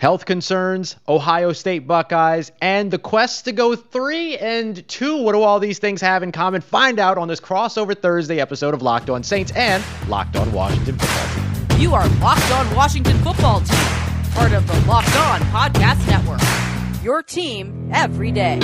Health concerns, Ohio State Buckeyes, and the quest to go three and two. What do all these things have in common? Find out on this crossover Thursday episode of Locked On Saints and Locked On Washington Football Team. You are Locked On Washington Football Team, part of the Locked On Podcast Network. Your team every day.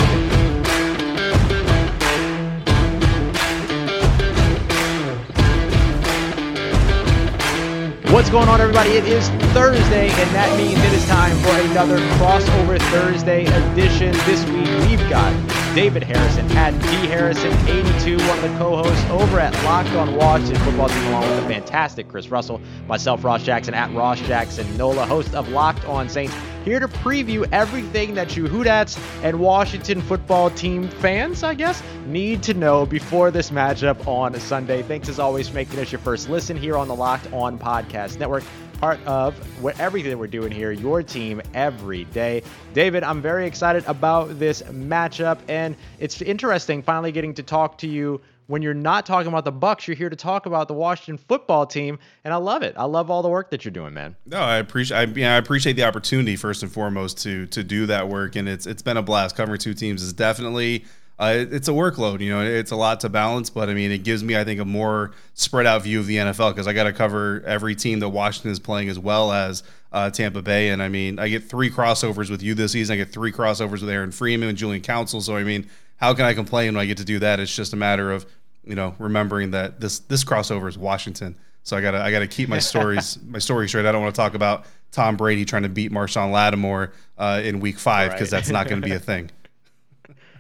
What's going on, everybody? It is Thursday, and that means it is time for another crossover Thursday edition. This week, we've got David Harrison at D Harrison 82, one of the co-hosts over at Locked On Washington Football Team, along with the fantastic Chris Russell, myself, Ross Jackson at Ross Jackson Nola, host of Locked On Saints here to preview everything that you Who Dats and Washington football team fans, I guess, need to know before this matchup on Sunday. Thanks as always for making us your first listen here on the Locked On Podcast Network. Part of what everything we're doing here, your team every day. David, I'm very excited about this matchup, and it's interesting finally getting to talk to you when you're not talking about the Bucks, you're here to talk about the Washington football team, and I love it. I love all the work that you're doing, man. No, I appreciate. I, yeah, I appreciate the opportunity first and foremost to to do that work, and it's it's been a blast. Covering two teams is definitely. Uh, it's a workload, you know. It's a lot to balance, but I mean, it gives me, I think, a more spread out view of the NFL because I got to cover every team that Washington is playing as well as uh, Tampa Bay. And I mean, I get three crossovers with you this season. I get three crossovers with Aaron Freeman and Julian Council. So I mean, how can I complain when I get to do that? It's just a matter of you know remembering that this this crossover is Washington. So I gotta I gotta keep my stories my story straight. I don't want to talk about Tom Brady trying to beat Marshon Lattimore uh, in Week Five because right. that's not going to be a thing.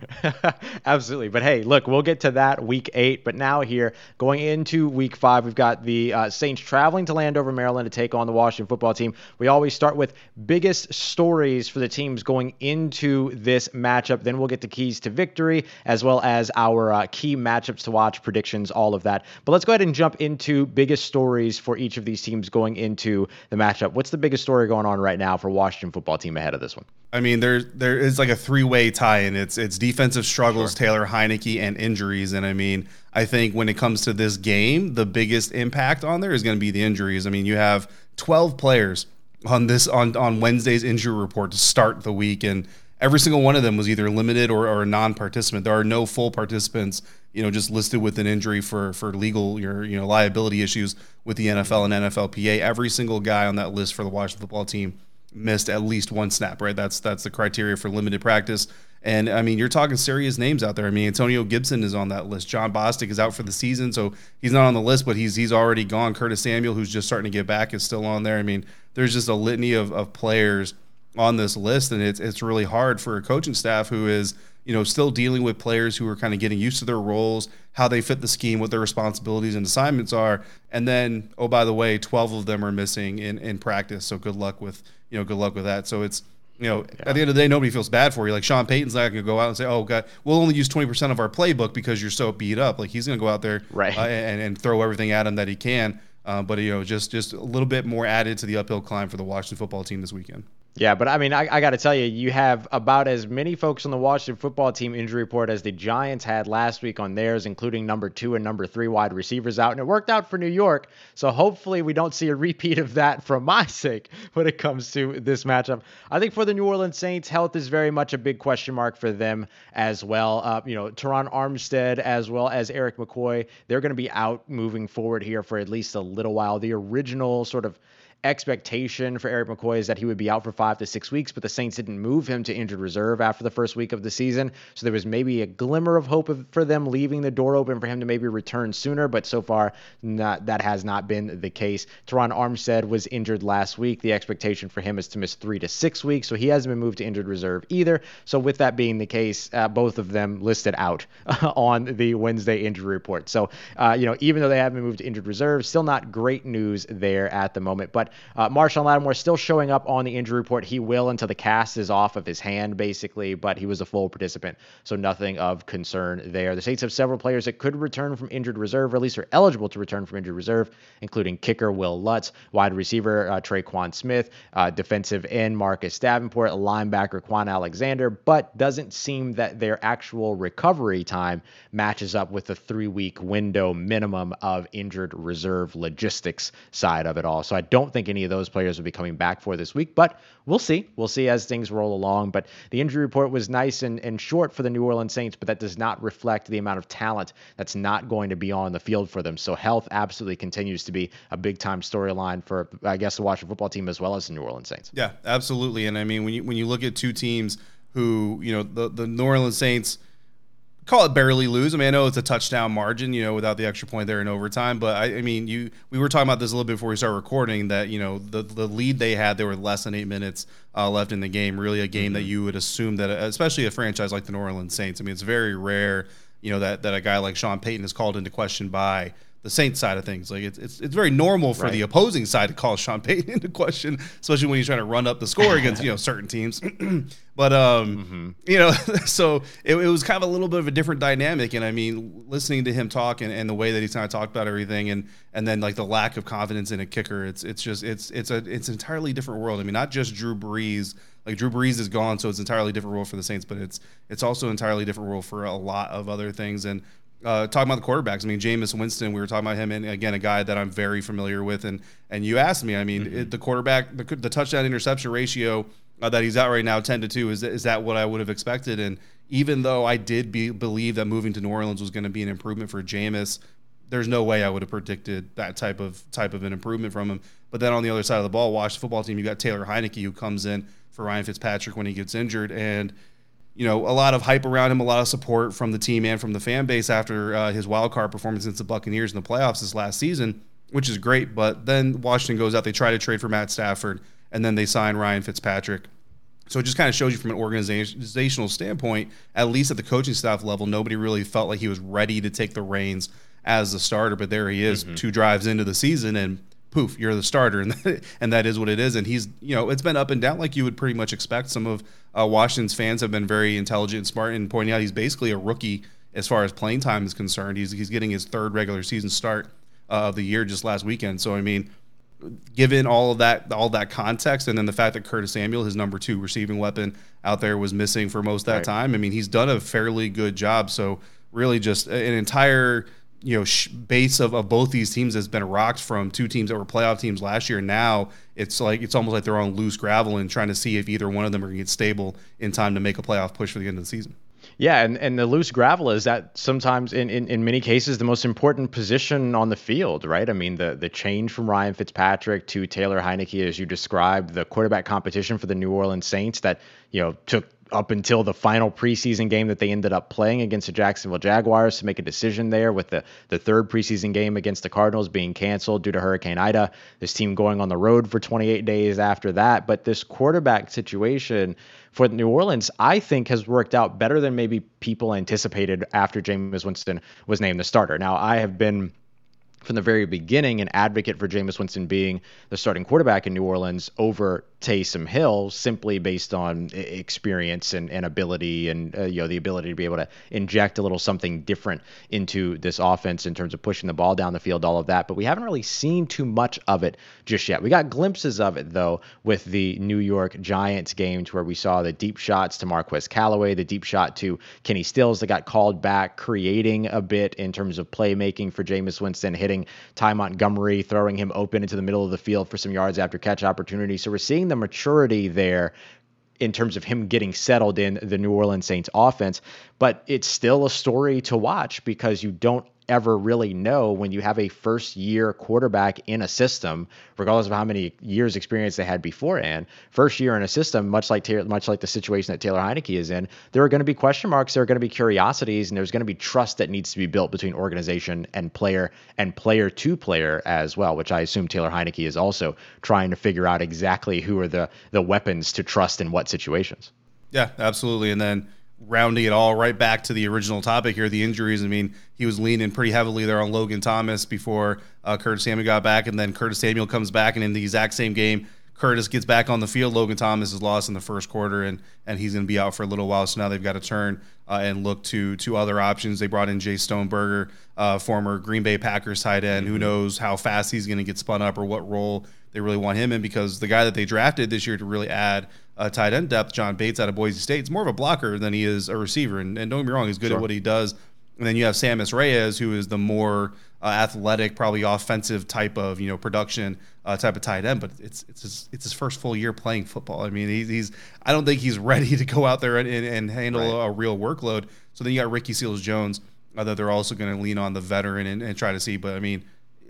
Absolutely. But hey, look, we'll get to that week eight. But now, here, going into week five, we've got the uh, Saints traveling to Landover, Maryland to take on the Washington football team. We always start with biggest stories for the teams going into this matchup. Then we'll get the keys to victory, as well as our uh, key matchups to watch, predictions, all of that. But let's go ahead and jump into biggest stories for each of these teams going into the matchup. What's the biggest story going on right now for Washington football team ahead of this one? I mean, there there is like a three way tie, and it's it's defensive struggles, sure. Taylor Heinicke, and injuries. And I mean, I think when it comes to this game, the biggest impact on there is going to be the injuries. I mean, you have twelve players on this on on Wednesday's injury report to start the week, and every single one of them was either limited or, or a non-participant. There are no full participants, you know, just listed with an injury for for legal your you know liability issues with the NFL and NFLPA. Every single guy on that list for the Washington football team missed at least one snap, right? That's that's the criteria for limited practice. And I mean, you're talking serious names out there. I mean, Antonio Gibson is on that list. Jon Bostic is out for the season, so he's not on the list, but he's he's already gone. Curtis Samuel, who's just starting to get back, is still on there. I mean, there's just a litany of, of players on this list, and it's it's really hard for a coaching staff who is you know still dealing with players who are kind of getting used to their roles, how they fit the scheme, what their responsibilities and assignments are, and then oh by the way, 12 of them are missing in in practice. So good luck with you know, good luck with that. So it's you know, yeah. at the end of the day, nobody feels bad for you. Like Sean Payton's not going to go out and say, "Oh God, we'll only use twenty percent of our playbook because you're so beat up." Like he's going to go out there right. Uh, and, and throw everything at him that he can. Uh, but you know, just just a little bit more added to the uphill climb for the Washington football team this weekend. Yeah, but I mean, I, I got to tell you, you have about as many folks on the Washington football team injury report as the Giants had last week on theirs, including number two and number three wide receivers out. And it worked out for New York. So hopefully we don't see a repeat of that for my sake when it comes to this matchup. I think for the New Orleans Saints, health is very much a big question mark for them as well. Uh, you know, Terron Armstead as well as Erik McCoy, they're going to be out moving forward here for at least a little while. The original sort of expectation for Erik McCoy is that he would be out for five to six weeks, but the Saints didn't move him to injured reserve after the first week of the season. So there was maybe a glimmer of hope for them leaving the door open for him to maybe return sooner, but so far not, that has not been the case. Terron Armstead was injured last week. The expectation for him is to miss three to six weeks, so he hasn't been moved to injured reserve either. So with that being the case, uh, both of them listed out on the Wednesday injury report. So, uh, you know, even though they have been moved to injured reserve, still not great news there at the moment. But But uh, Marshon Lattimore still showing up on the injury report. He will until the cast is off of his hand, basically, but he was a full participant, so nothing of concern there. The Saints have several players that could return from injured reserve, or at least are eligible to return from injured reserve, including kicker Wil Lutz, wide receiver uh, Tre'Quan Smith, uh, defensive end Marcus Davenport, linebacker Kwon Alexander, but doesn't seem that their actual recovery time matches up with the three week window minimum of injured reserve logistics side of it all. So I don't think any of those players will be coming back for this week, but we'll see. We'll see as things roll along. But the injury report was nice and, and short for the New Orleans Saints, but that does not reflect the amount of talent that's not going to be on the field for them. So health absolutely continues to be a big time storyline for, I guess, the Washington football team as well as the New Orleans Saints. Yeah, absolutely. And I mean, when you when you look at two teams who, you know, the the New Orleans Saints call it barely lose. I mean, I know it's a touchdown margin, you know, without the extra point there in overtime. But I, I, mean, you we were talking about this a little bit before we started recording that you know the the lead they had there were less than eight minutes uh, left in the game. Really, a game mm-hmm. that you would assume that, especially a franchise like the New Orleans Saints. I mean, it's very rare, you know, that that a guy like Sean Payton is called into question by the Saints side of things. Like it's it's, it's very normal for right. the opposing side to call Sean Payton into question, especially when he's trying to run up the score against you know certain teams. but um, mm-hmm. you know, so it, it, was kind of a little bit of a different dynamic. And I mean, listening to him talk and, and the way that he's kind of talked about everything, and and then like the lack of confidence in a kicker, it's it's just it's it's a it's an entirely different world. I mean, not just Drew Brees. Like Drew Brees is gone, so it's entirely different role for the Saints, but it's it's also entirely different role for a lot of other things. And uh, talking about the quarterbacks, I mean, Jameis Winston, we were talking about him, and again, a guy that I'm very familiar with. And and you asked me, I mean, mm-hmm. it, the quarterback, the, the touchdown interception ratio uh, that he's at right now, 10 to 2, is, is that what I would have expected? And even though I did be, believe that moving to New Orleans was going to be an improvement for Jameis, there's no way I would have predicted that type of type of an improvement from him. But then on the other side of the ball, watch the football team, you got Taylor Heinicke who comes in for Ryan Fitzpatrick when he gets injured, and you know, a lot of hype around him, a lot of support from the team and from the fan base after uh, his wild card performance against the Buccaneers in the playoffs this last season, which is great. But then Washington goes out, they try to trade for Matt Stafford, and then they sign Ryan Fitzpatrick. So it just kind of shows you from an organizational standpoint, at least at the coaching staff level, nobody really felt like he was ready to take the reins as the starter. But there he is, mm-hmm. two drives into the season, and poof, you're the starter, and that, and that is what it is. And he's, you know, it's been up and down like you would pretty much expect. Some of uh, Washington's fans have been very intelligent and smart in pointing out he's basically a rookie as far as playing time is concerned. He's he's getting his third regular season start uh, of the year just last weekend. So I mean, given all of that all that context, and then the fact that Curtis Samuel, his number two receiving weapon out there, was missing for most of that right. time. I mean, he's done a fairly good job. So really, just an entire you know sh- base of, of both these teams has been rocked from two teams that were playoff teams last year. Now it's like it's almost like they're on loose gravel and trying to see if either one of them are going to get stable in time to make a playoff push for the end of the season. Yeah, and, and the loose gravel is that sometimes in, in, in many cases the most important position on the field, right? I mean the the change from Ryan Fitzpatrick to Taylor Heinicke as you described, the quarterback competition for the New Orleans Saints that, you know, took up until the final preseason game that they ended up playing against the Jacksonville Jaguars to make a decision there with the, the third preseason game against the Cardinals being canceled due to Hurricane Ida. This team going on the road for 28 days after that. But this quarterback situation for New Orleans, I think, has worked out better than maybe people anticipated after Jameis Winston was named the starter. Now, I have been from the very beginning an advocate for Jameis Winston being the starting quarterback in New Orleans over Taysom Hill simply based on experience and, and ability and uh, you know the ability to be able to inject a little something different into this offense in terms of pushing the ball down the field, all of that. But we haven't really seen too much of it just yet. We got glimpses of it though with the New York Giants games where we saw the deep shots to Marquez Callaway, the deep shot to Kenny Stills that got called back, creating a bit in terms of playmaking for Jameis Winston, hitting Ty Montgomery, throwing him open into the middle of the field for some yards after catch opportunity. So we're seeing the maturity there in terms of him getting settled in the New Orleans Saints offense. But it's still a story to watch because you don't ever really know when you have a first year quarterback in a system, regardless of how many years experience they had beforehand. First year in a system, much like much like the situation that Taylor Heinicke is in, there are going to be question marks, there are going to be curiosities, and there's going to be trust that needs to be built between organization and player and player to player as well, which I assume Taylor Heinicke is also trying to figure out exactly who are the the weapons to trust in what situations. Yeah, absolutely. And then rounding it all right back to the original topic here, the injuries. I mean, he was leaning pretty heavily there on Logan Thomas before uh, Curtis Samuel got back, and then Curtis Samuel comes back, and in the exact same game, Curtis gets back on the field. Logan Thomas is lost in the first quarter, and and he's going to be out for a little while. So now they've got to turn uh, and look to to other options. They brought in Jace Sternberger, uh, former Green Bay Packers tight end. Mm-hmm. Who knows how fast he's going to get spun up or what role they really want him in? Because the guy that they drafted this year to really add uh, tight end depth, John Bates out of Boise State, is more of a blocker than he is a receiver. And, and don't get me wrong, he's good sure. at what he does. And then you have Sammis Reyes, who is the more uh, athletic, probably offensive type of you know production uh, type of tight end. But it's it's his, it's his first full year playing football. I mean, he's, he's I don't think he's ready to go out there and, and, and handle right. a real workload. So then you got Ricky Seals Jones uh, that they're also going to lean on the veteran and, and try to see. But I mean,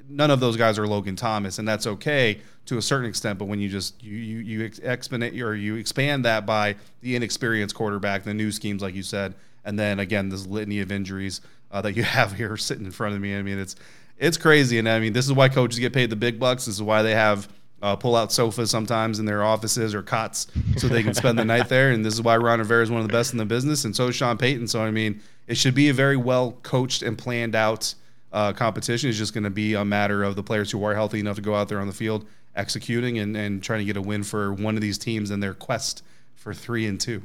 none of those guys are Logan Thomas, and that's okay to a certain extent. But when you just you you you exponent or you expand that by the inexperienced quarterback, the new schemes, like you said, and then again this litany of injuries uh, that you have here sitting in front of me. I mean, it's it's crazy, and I mean, this is why coaches get paid the big bucks. This is why they have uh, pull out sofas sometimes in their offices or cots so they can spend the night there. And this is why Ron Rivera is one of the best in the business, and so is Sean Payton. So I mean, it should be a very well coached and planned out uh, competition. It's just going to be a matter of the players who are healthy enough to go out there on the field executing and, and trying to get a win for one of these teams in their quest for three and two.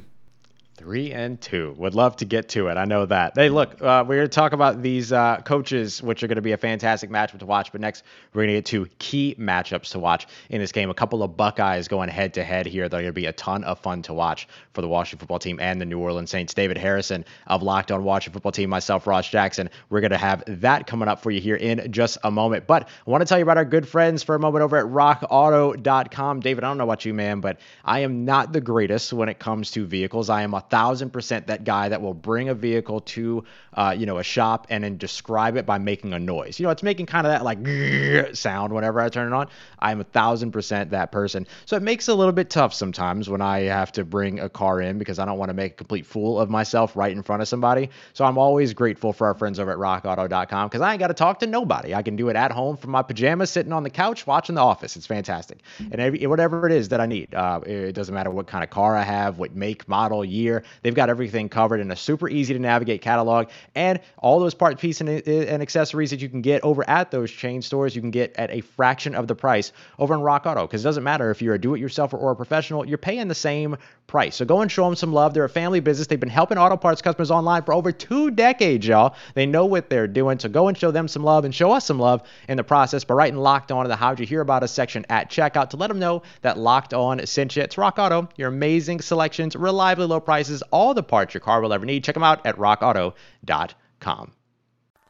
Three and two. Would love to get to it. I know that. Hey, look, uh, we're going to talk about these uh, coaches, which are going to be a fantastic matchup to watch. But next, we're going to get to key matchups to watch in this game. A couple of Buckeyes going head to head here. They're going to be a ton of fun to watch for the Washington football team and the New Orleans Saints. David Harrison of Locked On Washington football team, myself, Ross Jackson. We're going to have that coming up for you here in just a moment. But I want to tell you about our good friends for a moment over at rockauto.com. David, I don't know about you, man, but I am not the greatest when it comes to vehicles. I am a thousand percent that guy that will bring a vehicle to, uh, you know, a shop and then describe it by making a noise. You know, it's making kind of that like sound whenever I turn it on. I'm a thousand percent that person. So it makes it a little bit tough sometimes when I have to bring a car in because I don't want to make a complete fool of myself right in front of somebody. So I'm always grateful for our friends over at rockauto.com because I ain't got to talk to nobody. I can do it at home from my pajamas, sitting on the couch, watching The Office. It's fantastic. And every, whatever it is that I need, uh, it doesn't matter what kind of car I have, what make, model, year, they've got everything covered in a super easy to navigate catalog and all those parts, pieces, and, and accessories that you can get over at those chain stores, you can get at a fraction of the price over in Rock Auto. Because it doesn't matter if you're a do-it-yourselfer or a professional, you're paying the same price. So go and show them some love. They're a family business. They've been helping auto parts customers online for over two decades, y'all. They know what they're doing. So go and show them some love and show us some love in the process by writing Locked On in the How'd You Hear About Us section at checkout to let them know that Locked On sent you. It's Rock Auto, your amazing selections, reliably low prices, all the parts your car will ever need. Check them out at rockauto.com.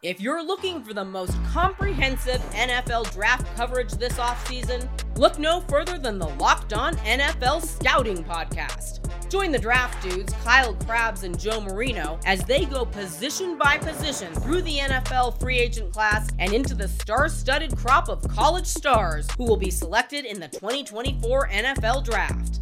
If you're looking for the most comprehensive NFL draft coverage this offseason, look no further than the Locked On NFL Scouting Podcast. Join the draft dudes, Kyle Crabbs and Joe Marino, as they go position by position through the NFL free agent class and into the star studded crop of college stars who will be selected in the 2024 NFL Draft.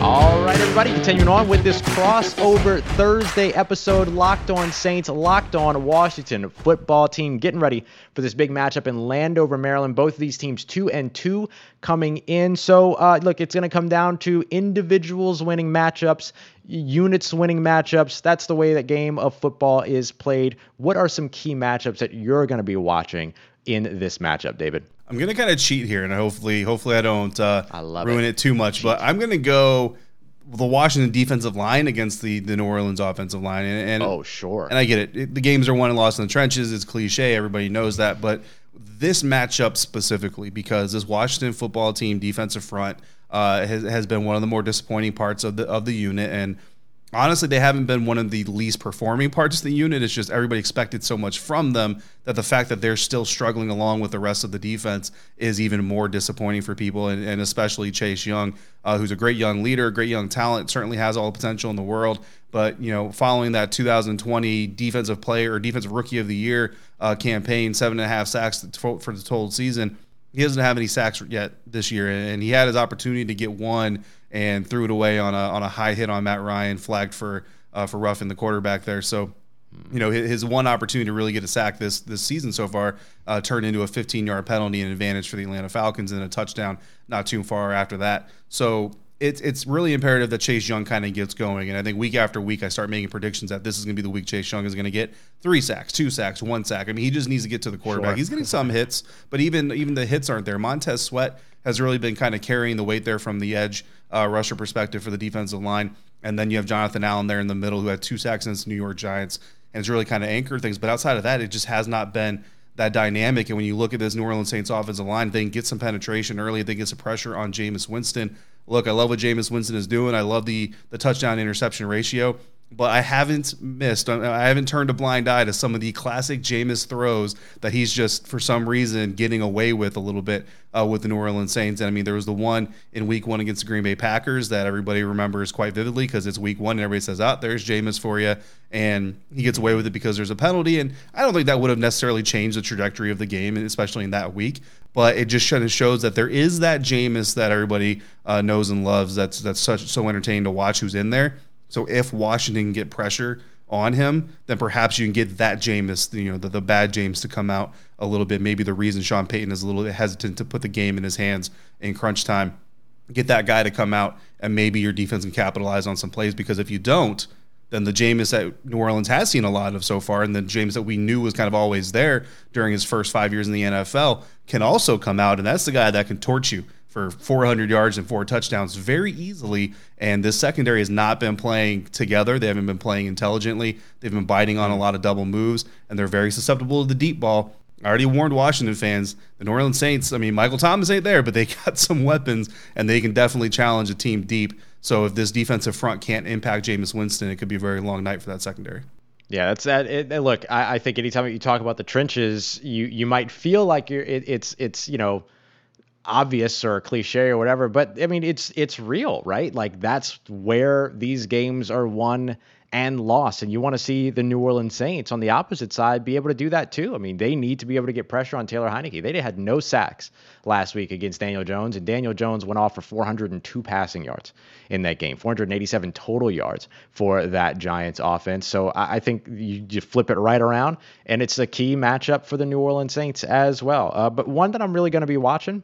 All right, everybody, continuing on with this crossover Thursday episode Locked On Saints, Locked On Washington football team, getting ready for this big matchup in Landover, Maryland. Both of these teams, two and two, coming in. So, uh, look, it's going to come down to individuals winning matchups, units winning matchups. That's the way that game of football is played. What are some key matchups that you're going to be watching in this matchup, David? I'm gonna kind of cheat here, and hopefully, hopefully, I don't uh, I ruin it. it. too much. But I'm gonna go the Washington defensive line against the the New Orleans offensive line. And, and oh, sure. And I get it. it. The games are won and lost in the trenches. It's cliche. Everybody knows that. But this matchup specifically, because this Washington football team defensive front uh, has, has been one of the more disappointing parts of the of the unit, and honestly, they haven't been one of the least performing parts of the unit. It's just everybody expected so much from them that the fact that they're still struggling along with the rest of the defense is even more disappointing for people, and, and especially Chase Young, uh, who's a great young leader, great young talent, certainly has all the potential in the world. But you know, following that 2020 defensive player or defensive rookie of the year uh, campaign, seven and a half sacks for the total season he doesn't have any sacks yet this year, and he had his opportunity to get one and threw it away on a on a high hit on Matt Ryan, flagged for uh, for roughing the quarterback there. So, you know, his, one opportunity to really get a sack this this season so far uh, turned into a 15 yard penalty and advantage for the Atlanta Falcons and a touchdown not too far after that. So it's it's really imperative that Chase Young kind of gets going. And I think week after week, I start making predictions that this is going to be the week Chase Young is going to get three sacks, two sacks, one sack. I mean, he just needs to get to the quarterback. Sure. He's getting some hits, but even even the hits aren't there. Montez Sweat has really been kind of carrying the weight there from the edge uh, rusher perspective for the defensive line. And then you have Jonathan Allen there in the middle who had two sacks against the New York Giants and it's really kind of anchored things. But outside of that, it just has not been that dynamic. And when you look at this New Orleans Saints offensive line, they can get some penetration early. They get some pressure on Jameis Winston look, I love what Jameis Winston is doing. I love the the touchdown interception ratio, but I haven't missed. I haven't turned a blind eye to some of the classic Jameis throws that he's just for some reason getting away with a little bit uh, with the New Orleans Saints. And I mean, there was the one in Week One against the Green Bay Packers that everybody remembers quite vividly because it's Week One and everybody says, "Oh, there's Jameis for you," and he gets away with it because there's a penalty. And I don't think that would have necessarily changed the trajectory of the game, especially in that week but it just kind of shows that there is that Jameis that everybody uh, knows and loves. That's that's such so entertaining to watch. Who's in there? So if Washington can get pressure on him, then perhaps you can get that Jameis, you know, the, the bad James to come out a little bit. Maybe the reason Sean Payton is a little bit hesitant to put the game in his hands in crunch time. Get that guy to come out, and maybe your defense can capitalize on some plays. Because if you don't, then the Jameis that New Orleans has seen a lot of so far, and the James that we knew was kind of always there during his first five years in the NFL can also come out, and that's the guy that can torch you for 400 yards and four touchdowns very easily. And this secondary has not been playing together. They haven't been playing intelligently. They've been biting on a lot of double moves, and they're very susceptible to the deep ball. I already warned Washington fans, the New Orleans Saints. I mean, Michael Thomas ain't there, but they got some weapons, and they can definitely challenge a team deep. So if this defensive front can't impact Jameis Winston, it could be a very long night for that secondary. Yeah, that's that. It, look, I, I, think anytime you talk about the trenches, you you might feel like you're it, it's it's you know obvious or cliche or whatever, but I mean it's it's real, right? Like that's where these games are won and lost. And you want to see the New Orleans Saints on the opposite side be able to do that too. I mean, they need to be able to get pressure on Taylor Heinicke. They had no sacks last week against Daniel Jones, and Daniel Jones went off for 402 passing yards in that game, 487 total yards for that Giants offense. So I, think you, you flip it right around, and it's a key matchup for the New Orleans Saints as well. Uh, but one that I'm really going to be watching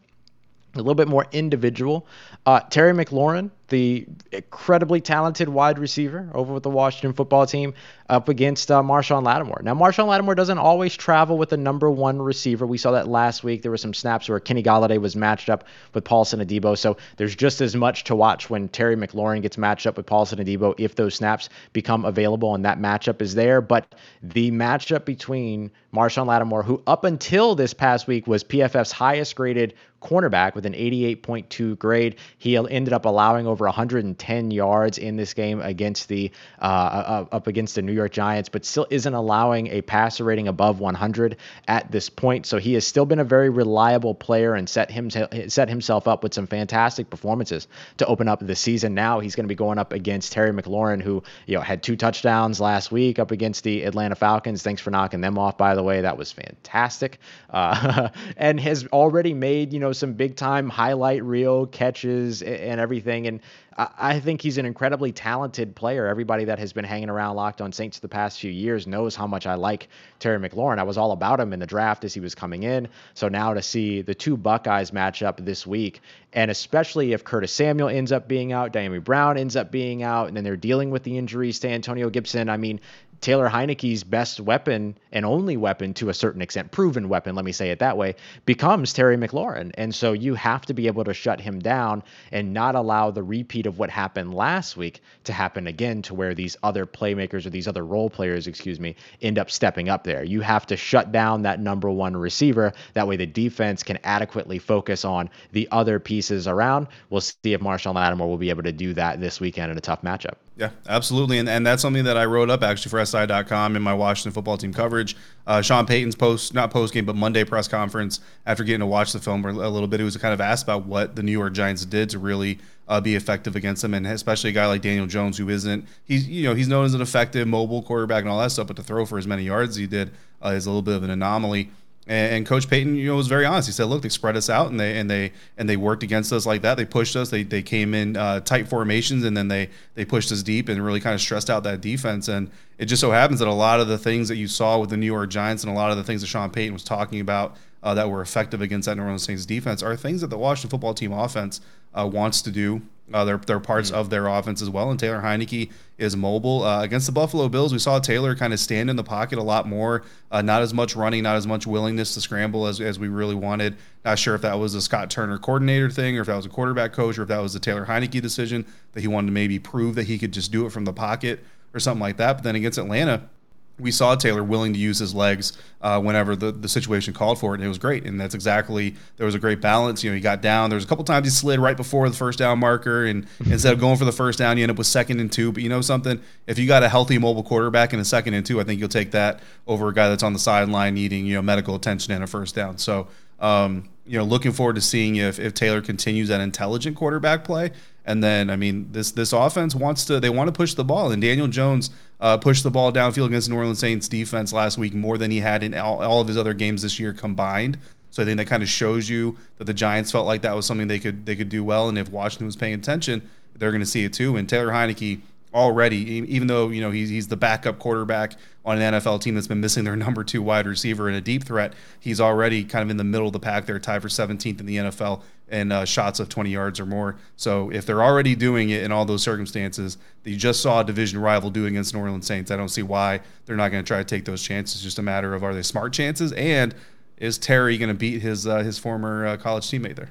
a little bit more individual. Uh, Terry McLaurin, the incredibly talented wide receiver over with the Washington football team, up against uh, Marshon Lattimore. Now, Marshon Lattimore doesn't always travel with the number one receiver. We saw that last week. There were some snaps where Kenny Golladay was matched up with Paulson Adebo. So there's just as much to watch when Terry McLaurin gets matched up with Paulson Adebo if those snaps become available and that matchup is there. But the matchup between Marshon Lattimore, who up until this past week was PFF's highest graded cornerback with an 88.2 grade, he ended up allowing over 110 yards in this game against the uh, uh, up against the New York Giants, but still isn't allowing a passer rating above 100 at this point. So he has still been a very reliable player and set him set himself up with some fantastic performances to open up the season. Now he's going to be going up against Terry McLaurin, who you know had two touchdowns last week up against the Atlanta Falcons. Thanks for knocking them off, by the way. That was fantastic, uh, and has already made you know some big time highlight reel catches and everything. And I think he's an incredibly talented player. Everybody that has been hanging around Locked On Saints the past few years knows how much I like Terry McLaurin. I was all about him in the draft as he was coming in. So now to see the two Buckeyes match up this week, and especially if Curtis Samuel ends up being out, Dyami Brown ends up being out, and then they're dealing with the injuries to Antonio Gibson. I mean, Taylor Heinicke's best weapon and only weapon to a certain extent, proven weapon, let me say it that way, becomes Terry McLaurin. And so you have to be able to shut him down and not allow the repeat of what happened last week to happen again to where these other playmakers or these other role players, excuse me, end up stepping up there. You have to shut down that number one receiver. That way the defense can adequately focus on the other pieces around. We'll see if Marshon Lattimore will be able to do that this weekend in a tough matchup. Yeah, absolutely. And, and that's something that I wrote up actually for SI.com in my Washington football team coverage. Uh, Sean Payton's post, not post game, but Monday press conference after getting to watch the film a little bit, he was kind of asked about what the New York Giants did to really uh, be effective against them, and especially a guy like Daniel Jones, who isn't he's you know he's known as an effective mobile quarterback and all that stuff, but to throw for as many yards as he did uh, is a little bit of an anomaly. And, Coach Payton, you know, was very honest. He said, "Look, they spread us out and they and they and they worked against us like that. They pushed us. They they came in uh, tight formations and then they they pushed us deep and really kind of stressed out that defense. And it just so happens that a lot of the things that you saw with the New York Giants and a lot of the things that Sean Payton was talking about uh, that were effective against that New Orleans Saints defense are things that the Washington football team offense uh, wants to do. Uh, they're, they're parts mm-hmm. of their offense as well. And Taylor Heinicke is mobile. Uh, against the Buffalo Bills, we saw Taylor kind of stand in the pocket a lot more. Uh, not as much running, not as much willingness to scramble as, as we really wanted. Not sure if that was a Scott Turner coordinator thing or if that was a quarterback coach or if that was a Taylor Heinicke decision that he wanted to maybe prove that he could just do it from the pocket or something like that. But then against Atlanta, we saw Taylor willing to use his legs uh, whenever the, the situation called for it, and it was great. And that's exactly there was a great balance. You know, he got down. There was a couple times he slid right before the first down marker, and instead of going for the first down, you end up with second and two. But you know something? If you got a healthy mobile quarterback in a second and two, I think you'll take that over a guy that's on the sideline needing you know medical attention and a first down. So. Um, you know, looking forward to seeing if, if Taylor continues that intelligent quarterback play. And then, I mean, this this offense wants to they want to push the ball, and Daniel Jones uh, pushed the ball downfield against New Orleans Saints defense last week more than he had in all, all of his other games this year combined. So I think that kind of shows you that the Giants felt like that was something they could they could do well, and if Washington was paying attention, they're going to see it too. And Taylor Heinicke already, even though you know he's, he's the backup quarterback on an NFL team that's been missing their number two wide receiver and a deep threat, he's already kind of in the middle of the pack there, tied for 17th in the NFL and uh, shots of 20 yards or more. So if they're already doing it in all those circumstances, that you just saw a division rival do against New Orleans Saints, I don't see why they're not going to try to take those chances. It's just a matter of are they smart chances and is Terry going to beat his uh, his former uh, college teammate there?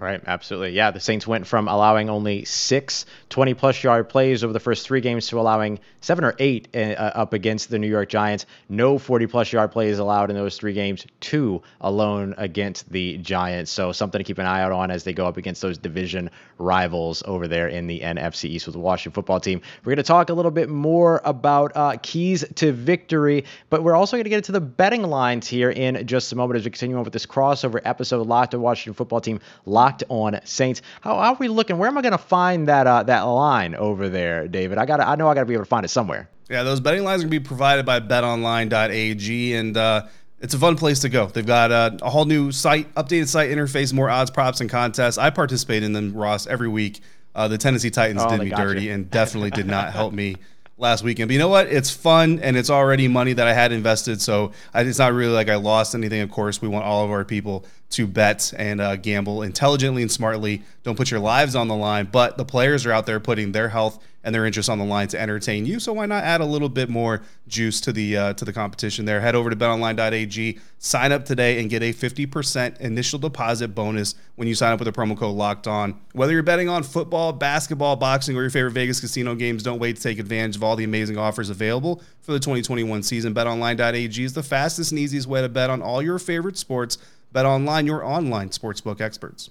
Right, absolutely. Yeah, the Saints went from allowing only six 20 plus yard plays over the first three games to allowing seven or eight uh, up against the New York Giants. No 40 plus yard plays allowed in those three games, two alone against the Giants. So something to keep an eye out on as they go up against those division rivals over there in the NFC East with the Washington football team. We're going to talk a little bit more about uh, keys to victory, but we're also going to get into the betting lines here in just a moment as we continue on with this crossover episode Locked on Washington football team. Locked locked on Saints. How, how are we looking? Where am I going to find that uh, that line over there, David? I got I know I got to be able to find it somewhere. Yeah, those betting lines are going to be provided by BetOnline.ag, and uh, it's a fun place to go. They've got uh, a whole new site, updated site interface, more odds, props, and contests. I participate in them, Ross, every week. Uh, the Tennessee Titans oh, did me dirty you. and definitely did not help me last weekend. But you know what? It's fun and it's already money that I had invested. So it's not really like I lost anything. Of course, we want all of our people to bet and uh, gamble intelligently and smartly. Don't put your lives on the line. But the players are out there putting their health and their interest on the line to entertain you. So why not add a little bit more juice to the uh, to the competition there? Head over to betonline.ag, sign up today, and get a 50% initial deposit bonus when you sign up with the promo code Locked On. Whether you're betting on football, basketball, boxing, or your favorite Vegas casino games, don't wait to take advantage of all the amazing offers available for the 2021 season. BetOnline.ag is the fastest and easiest way to bet on all your favorite sports. Bet online, your online sportsbook experts.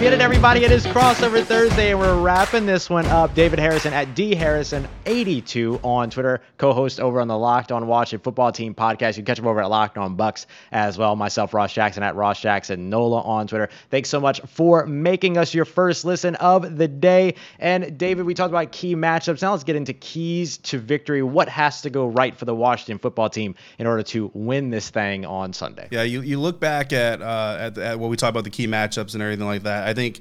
Get it, everybody. It is Crossover Thursday, and we're wrapping this one up. David Harrison at D Harrison82 on Twitter, co host over on the Locked On Washington Football Team podcast. You can catch him over at Locked On Bucks as well. Myself, Ross Jackson at Ross Jackson Nola on Twitter. Thanks so much for making us your first listen of the day. And David, we talked about key matchups. Now let's get into keys to victory. What has to go right for the Washington football team in order to win this thing on Sunday? Yeah, you, you look back at, uh, at, at what we talked about the key matchups and everything like that. I think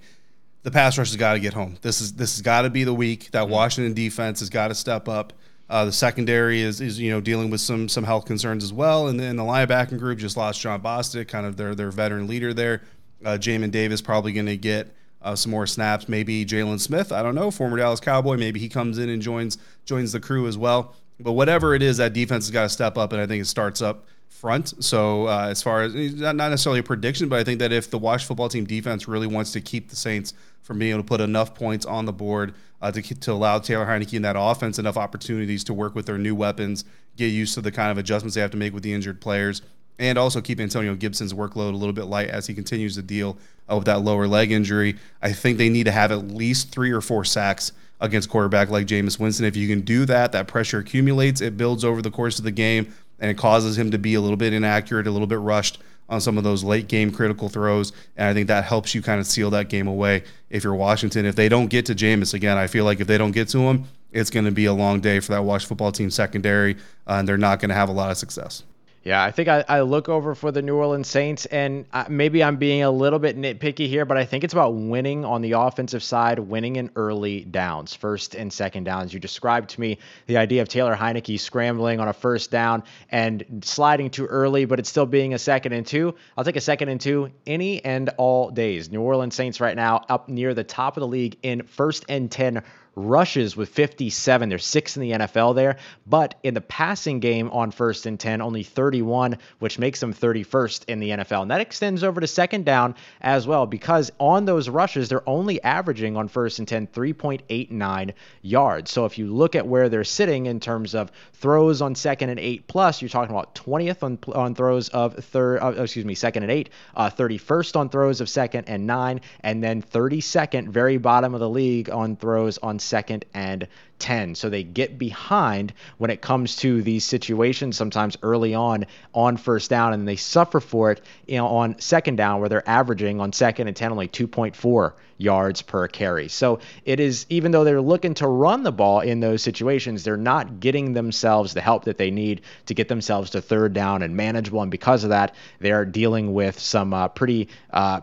the pass rush has got to get home. This is this has got to be the week that mm-hmm. Washington defense has got to step up. Uh, the secondary is is you know dealing with some some health concerns as well, and then the linebacking group just lost Jon Bostic, kind of their their veteran leader there. Uh, Jamin Davis probably going to get uh, some more snaps. Maybe Jaylon Smith, I don't know, former Dallas Cowboy, maybe he comes in and joins joins the crew as well. But whatever it is, that defense has got to step up, and I think it starts up front. So uh, as far as not necessarily a prediction, but I think that if the Wash football team defense really wants to keep the Saints from being able to put enough points on the board uh, to, to allow Taylor Heinicke in that offense enough opportunities to work with their new weapons, get used to the kind of adjustments they have to make with the injured players, and also keep Antonio Gibson's workload a little bit light as he continues to deal uh, with that lower leg injury. I think they need to have at least three or four sacks against quarterback like Jameis Winston. If you can do that, that pressure accumulates, it builds over the course of the game and it causes him to be a little bit inaccurate, a little bit rushed on some of those late game critical throws. And I think that helps you kind of seal that game away if you're Washington. If they don't get to Jameis again, I feel like if they don't get to him, it's going to be a long day for that Wash football team secondary, uh, and they're not going to have a lot of success. Yeah, I think I, I, look over for the New Orleans Saints, and uh, maybe I'm being a little bit nitpicky here, but I think it's about winning on the offensive side, winning in early downs, first and second downs. You described to me the idea of Taylor Heinicke scrambling on a first down and sliding too early, but it's still being a second and two. I'll take a second and two any and all days. New Orleans Saints right now up near the top of the league in first and 10 rushes with 57. There's six in the NFL there. But in the passing game on first and 10, only 31, which makes them 31st in the NFL. And that extends over to second down as well, because on those rushes, they're only averaging on first and 10 3.89 yards. So if you look at where they're sitting in terms of throws on second and eight plus, you're talking about 20th on, on throws of third, uh, excuse me, second and eight, uh, 31st on throws of second and nine, and then 32nd, very bottom of the league on throws on second and 10. So they get behind when it comes to these situations sometimes early on on first down and they suffer for it you know, on second down where they're averaging on second and 10 only 2.4 yards per carry. So it is even though they're looking to run the ball in those situations, they're not getting themselves the help that they need to get themselves to third down and manageable. And because of that, they're dealing with some uh, pretty uh,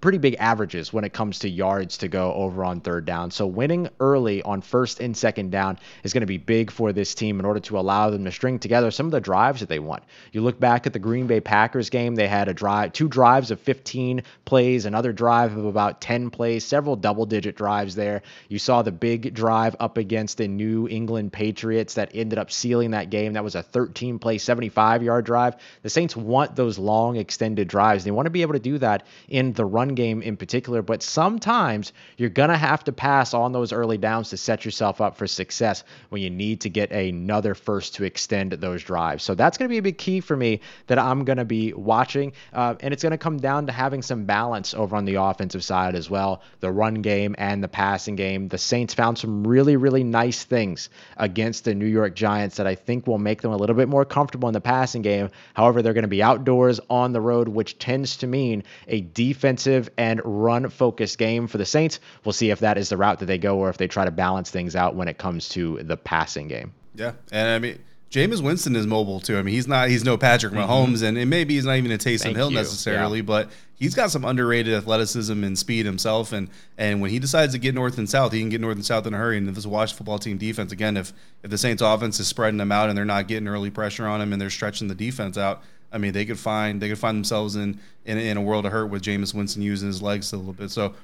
pretty big averages when it comes to yards to go over on third down. So winning early on first and second second down is going to be big for this team in order to allow them to string together some of the drives that they want. You look back at the Green Bay Packers game, they had a drive, two drives of 15 plays, another drive of about 10 plays, several double digit drives there. You saw the big drive up against the New England Patriots that ended up sealing that game. That was a 13 play, 75 yard drive. The Saints want those long extended drives. They want to be able to do that in the run game in particular, but sometimes you're going to have to pass on those early downs to set yourself up for for success when you need to get another first to extend those drives. So that's going to be a big key for me that I'm going to be watching. Uh, and it's going to come down to having some balance over on the offensive side as well the run game and the passing game. The Saints found some really, really nice things against the New York Giants that I think will make them a little bit more comfortable in the passing game. However, they're going to be outdoors on the road, which tends to mean a defensive and run focused game for the Saints. We'll see if that is the route that they go or if they try to balance things out when it comes to the passing game. Yeah, and I mean. Jameis Winston is mobile too. I mean, he's not he's no Patrick mm-hmm. Mahomes, mm-hmm. and, and, maybe he's not even a Taysom Thank Hill you. necessarily, yeah. but he's got some underrated athleticism and speed himself. And and when he decides to get north and south, he can get north and south in a hurry. And if this Wash football team defense again, if if the Saints offense is spreading them out and they're not getting early pressure on him and they're stretching the defense out, I mean, they could find they could find themselves in in, in a world of hurt with Jameis Winston using his legs a little bit. So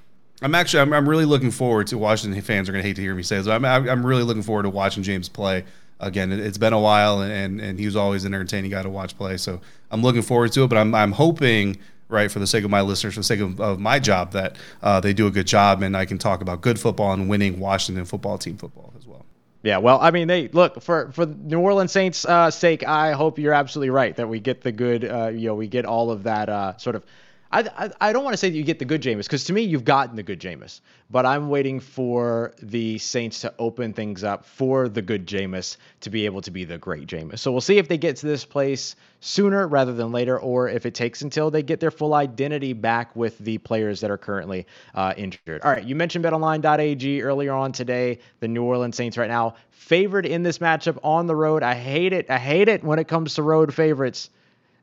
I'm actually I'm, I'm really looking forward to Washington fans are going to hate to hear me say this. I'm I'm really looking forward to watching James play. Again, it, has been a while, and and he was always an entertaining guy to watch play. So I'm looking forward to it. But I'm I'm hoping right for the sake of my listeners, for the sake of, of my job, that uh, they do a good job, and I can talk about good football and winning Washington football team football as well. Yeah, well, I mean, they look for for New Orleans Saints' uh, sake. I hope you're absolutely right that we get the good, uh, you know, we get all of that uh, sort of I, I, I don't want to say that you get the good Jameis because to me you've gotten the good Jameis, but I'm waiting for the Saints to open things up for the good Jameis to be able to be the great Jameis. So we'll see if they get to this place sooner rather than later, or if it takes until they get their full identity back with the players that are currently uh, injured. All right, you mentioned BetOnline.ag earlier on today. The New Orleans Saints right now favored in this matchup on the road. I hate it. I hate it when it comes to road favorites.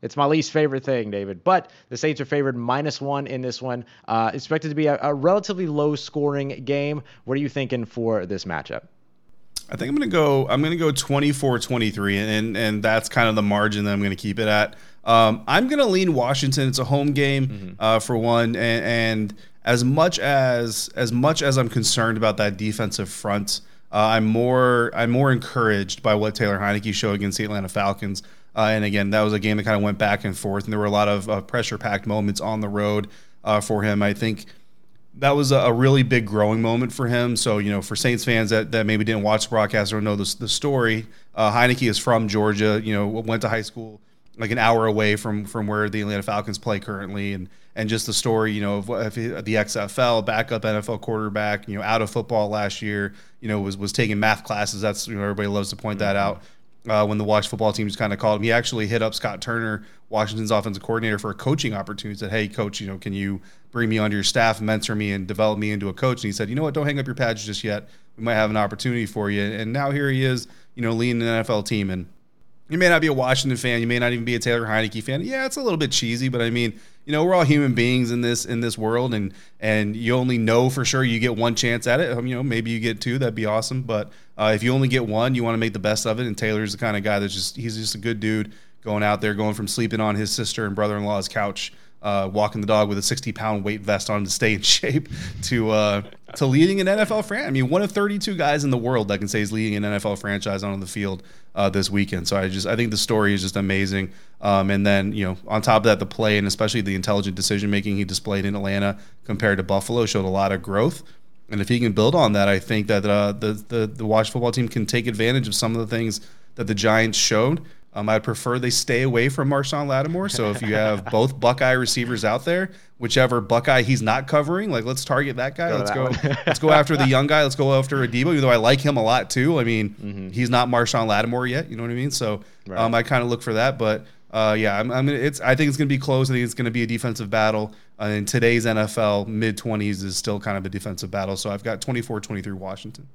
It's my least favorite thing, David. But the Saints are favored minus one in this one. Uh, expected to be a, a relatively low scoring game. What are you thinking for this matchup? I think I'm going to go. I'm going to go 24-23, and and that's kind of the margin that I'm going to keep it at. Um, I'm going to lean Washington. It's a home game mm-hmm. uh, for one, and, and, as much as as much as I'm concerned about that defensive front, uh, I'm more I'm more encouraged by what Taylor Heinicke showed against the Atlanta Falcons. Uh, and again, that was a game that kind of went back and forth, and there were a lot of uh, pressure packed moments on the road uh, for him. I think that was a, really big growing moment for him. So, you know, for Saints fans that, that maybe didn't watch the broadcast or know the, the story, uh, Heinicke is from Georgia, you know, went to high school like an hour away from from where the Atlanta Falcons play currently, and and just the story, you know, of, of the XFL backup NFL quarterback, you know, out of football last year, you know, was was taking math classes. That's you know everybody loves to point that out. Uh, when the Washington football team just kind of called him, he actually hit up Scott Turner, Washington's offensive coordinator, for a coaching opportunity. Said, "Hey, coach, you know, can you bring me onto your staff, mentor me, and develop me into a coach?" And he said, "You know what? Don't hang up your pads just yet. We might have an opportunity for you." And now here he is, you know, leading an NFL team and you may not be a Washington fan. You may not even be a Taylor Heinicke fan. Yeah, it's a little bit cheesy, but I mean, you know, we're all human beings in this in this world, and and you only know for sure you get one chance at it. Um, you know, maybe you get two. That'd be awesome. But uh, if you only get one, you want to make the best of it. And Taylor's the kind of guy that's just he's just a good dude going out there, going from sleeping on his sister and brother in law's couch uh, walking the dog with a 60 pound weight vest on to stay in shape to uh, to leading an NFL franchise. I mean, one of 32 guys in the world that can say he's leading an NFL franchise on the field uh, this weekend. So I just I think the story is just amazing. Um, and then you know on top of that, the play and especially the intelligent decision making he displayed in Atlanta compared to Buffalo showed a lot of growth. And if he can build on that, I think that uh, the the the Washington football team can take advantage of some of the things that the Giants showed um, I'd prefer they stay away from Marshon Lattimore. So if you have both Buckeye receivers out there, whichever Buckeye he's not covering, like let's target that guy. Go let's go. let's go after the young guy. Let's go after Adebo. Even though I like him a lot too. I mean, mm-hmm. he's not Marshon Lattimore yet. You know what I mean? So right. um, I kind of look for that. But uh, yeah, I'm, I'm, it's. I think it's going to be close. I think it's going to be a defensive battle. Uh, in today's NFL, mid 20s is still kind of a defensive battle. So I've got 24-23 Washington.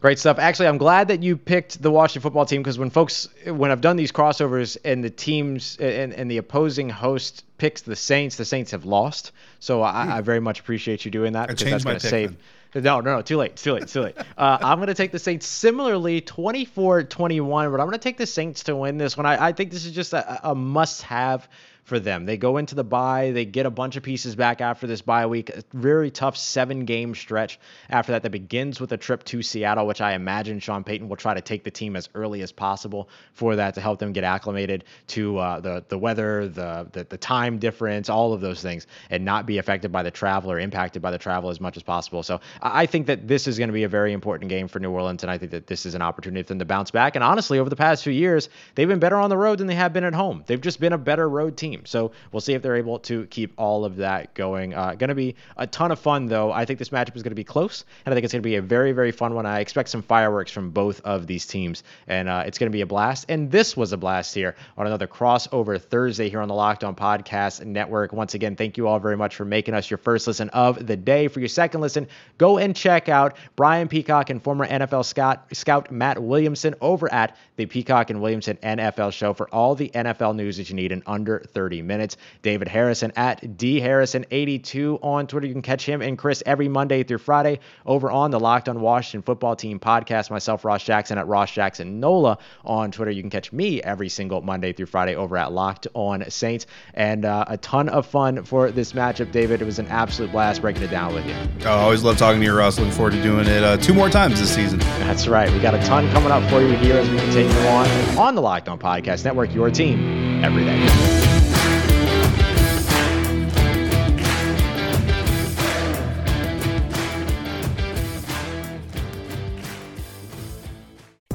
Great stuff. Actually, I'm glad that you picked the Washington football team because when folks, when I've done these crossovers and the teams and, and the opposing host picks the Saints, the Saints have lost. So I, hmm. I very much appreciate you doing that because that's going to save. Then. No, no, no, too late, too late, too late. Uh, I'm going to take the Saints similarly, 24-21, but I'm going to take the Saints to win this one. I, I think this is just a, a must-have for them. They go into the bye, they get a bunch of pieces back after this bye week. A very tough seven game stretch after that that begins with a trip to Seattle, which I imagine Sean Payton will try to take the team as early as possible for that to help them get acclimated to uh, the the weather, the, the the time difference, all of those things, and not be affected by the travel or impacted by the travel as much as possible. So I think that this is going to be a very important game for New Orleans, and I think that this is an opportunity for them to bounce back. And honestly, over the past few years, they've been better on the road than they have been at home. They've just been a better road team team. So we'll see if they're able to keep all of that going. Uh, going to be a ton of fun, though. I think this matchup is going to be close, and I think it's going to be a very, very fun one. I expect some fireworks from both of these teams, and uh, it's going to be a blast. And this was a blast here on another crossover Thursday here on the Locked On Podcast Network. Once again, thank you all very much for making us your first listen of the day. For your second listen, go and check out Brian Peacock and former NFL scout, scout Matt Williamson over at the Peacock and Williamson NFL Show for all the NFL news that you need in under 30 minutes minutes. David Harrison at dharrison82 on Twitter. You can catch him and Chris every Monday through Friday over on the Locked on Washington Football Team podcast. Myself, Ross Jackson at Ross Jackson Nola on Twitter. You can catch me every single Monday through Friday over at Locked on Saints. And uh, a ton of fun for this matchup, David. It was an absolute blast breaking it down with you. I always love talking to you, Ross. Looking forward to doing it uh, two more times this season. That's right. We got a ton coming up for you here as we continue on on the Locked On Podcast Network, your team every day.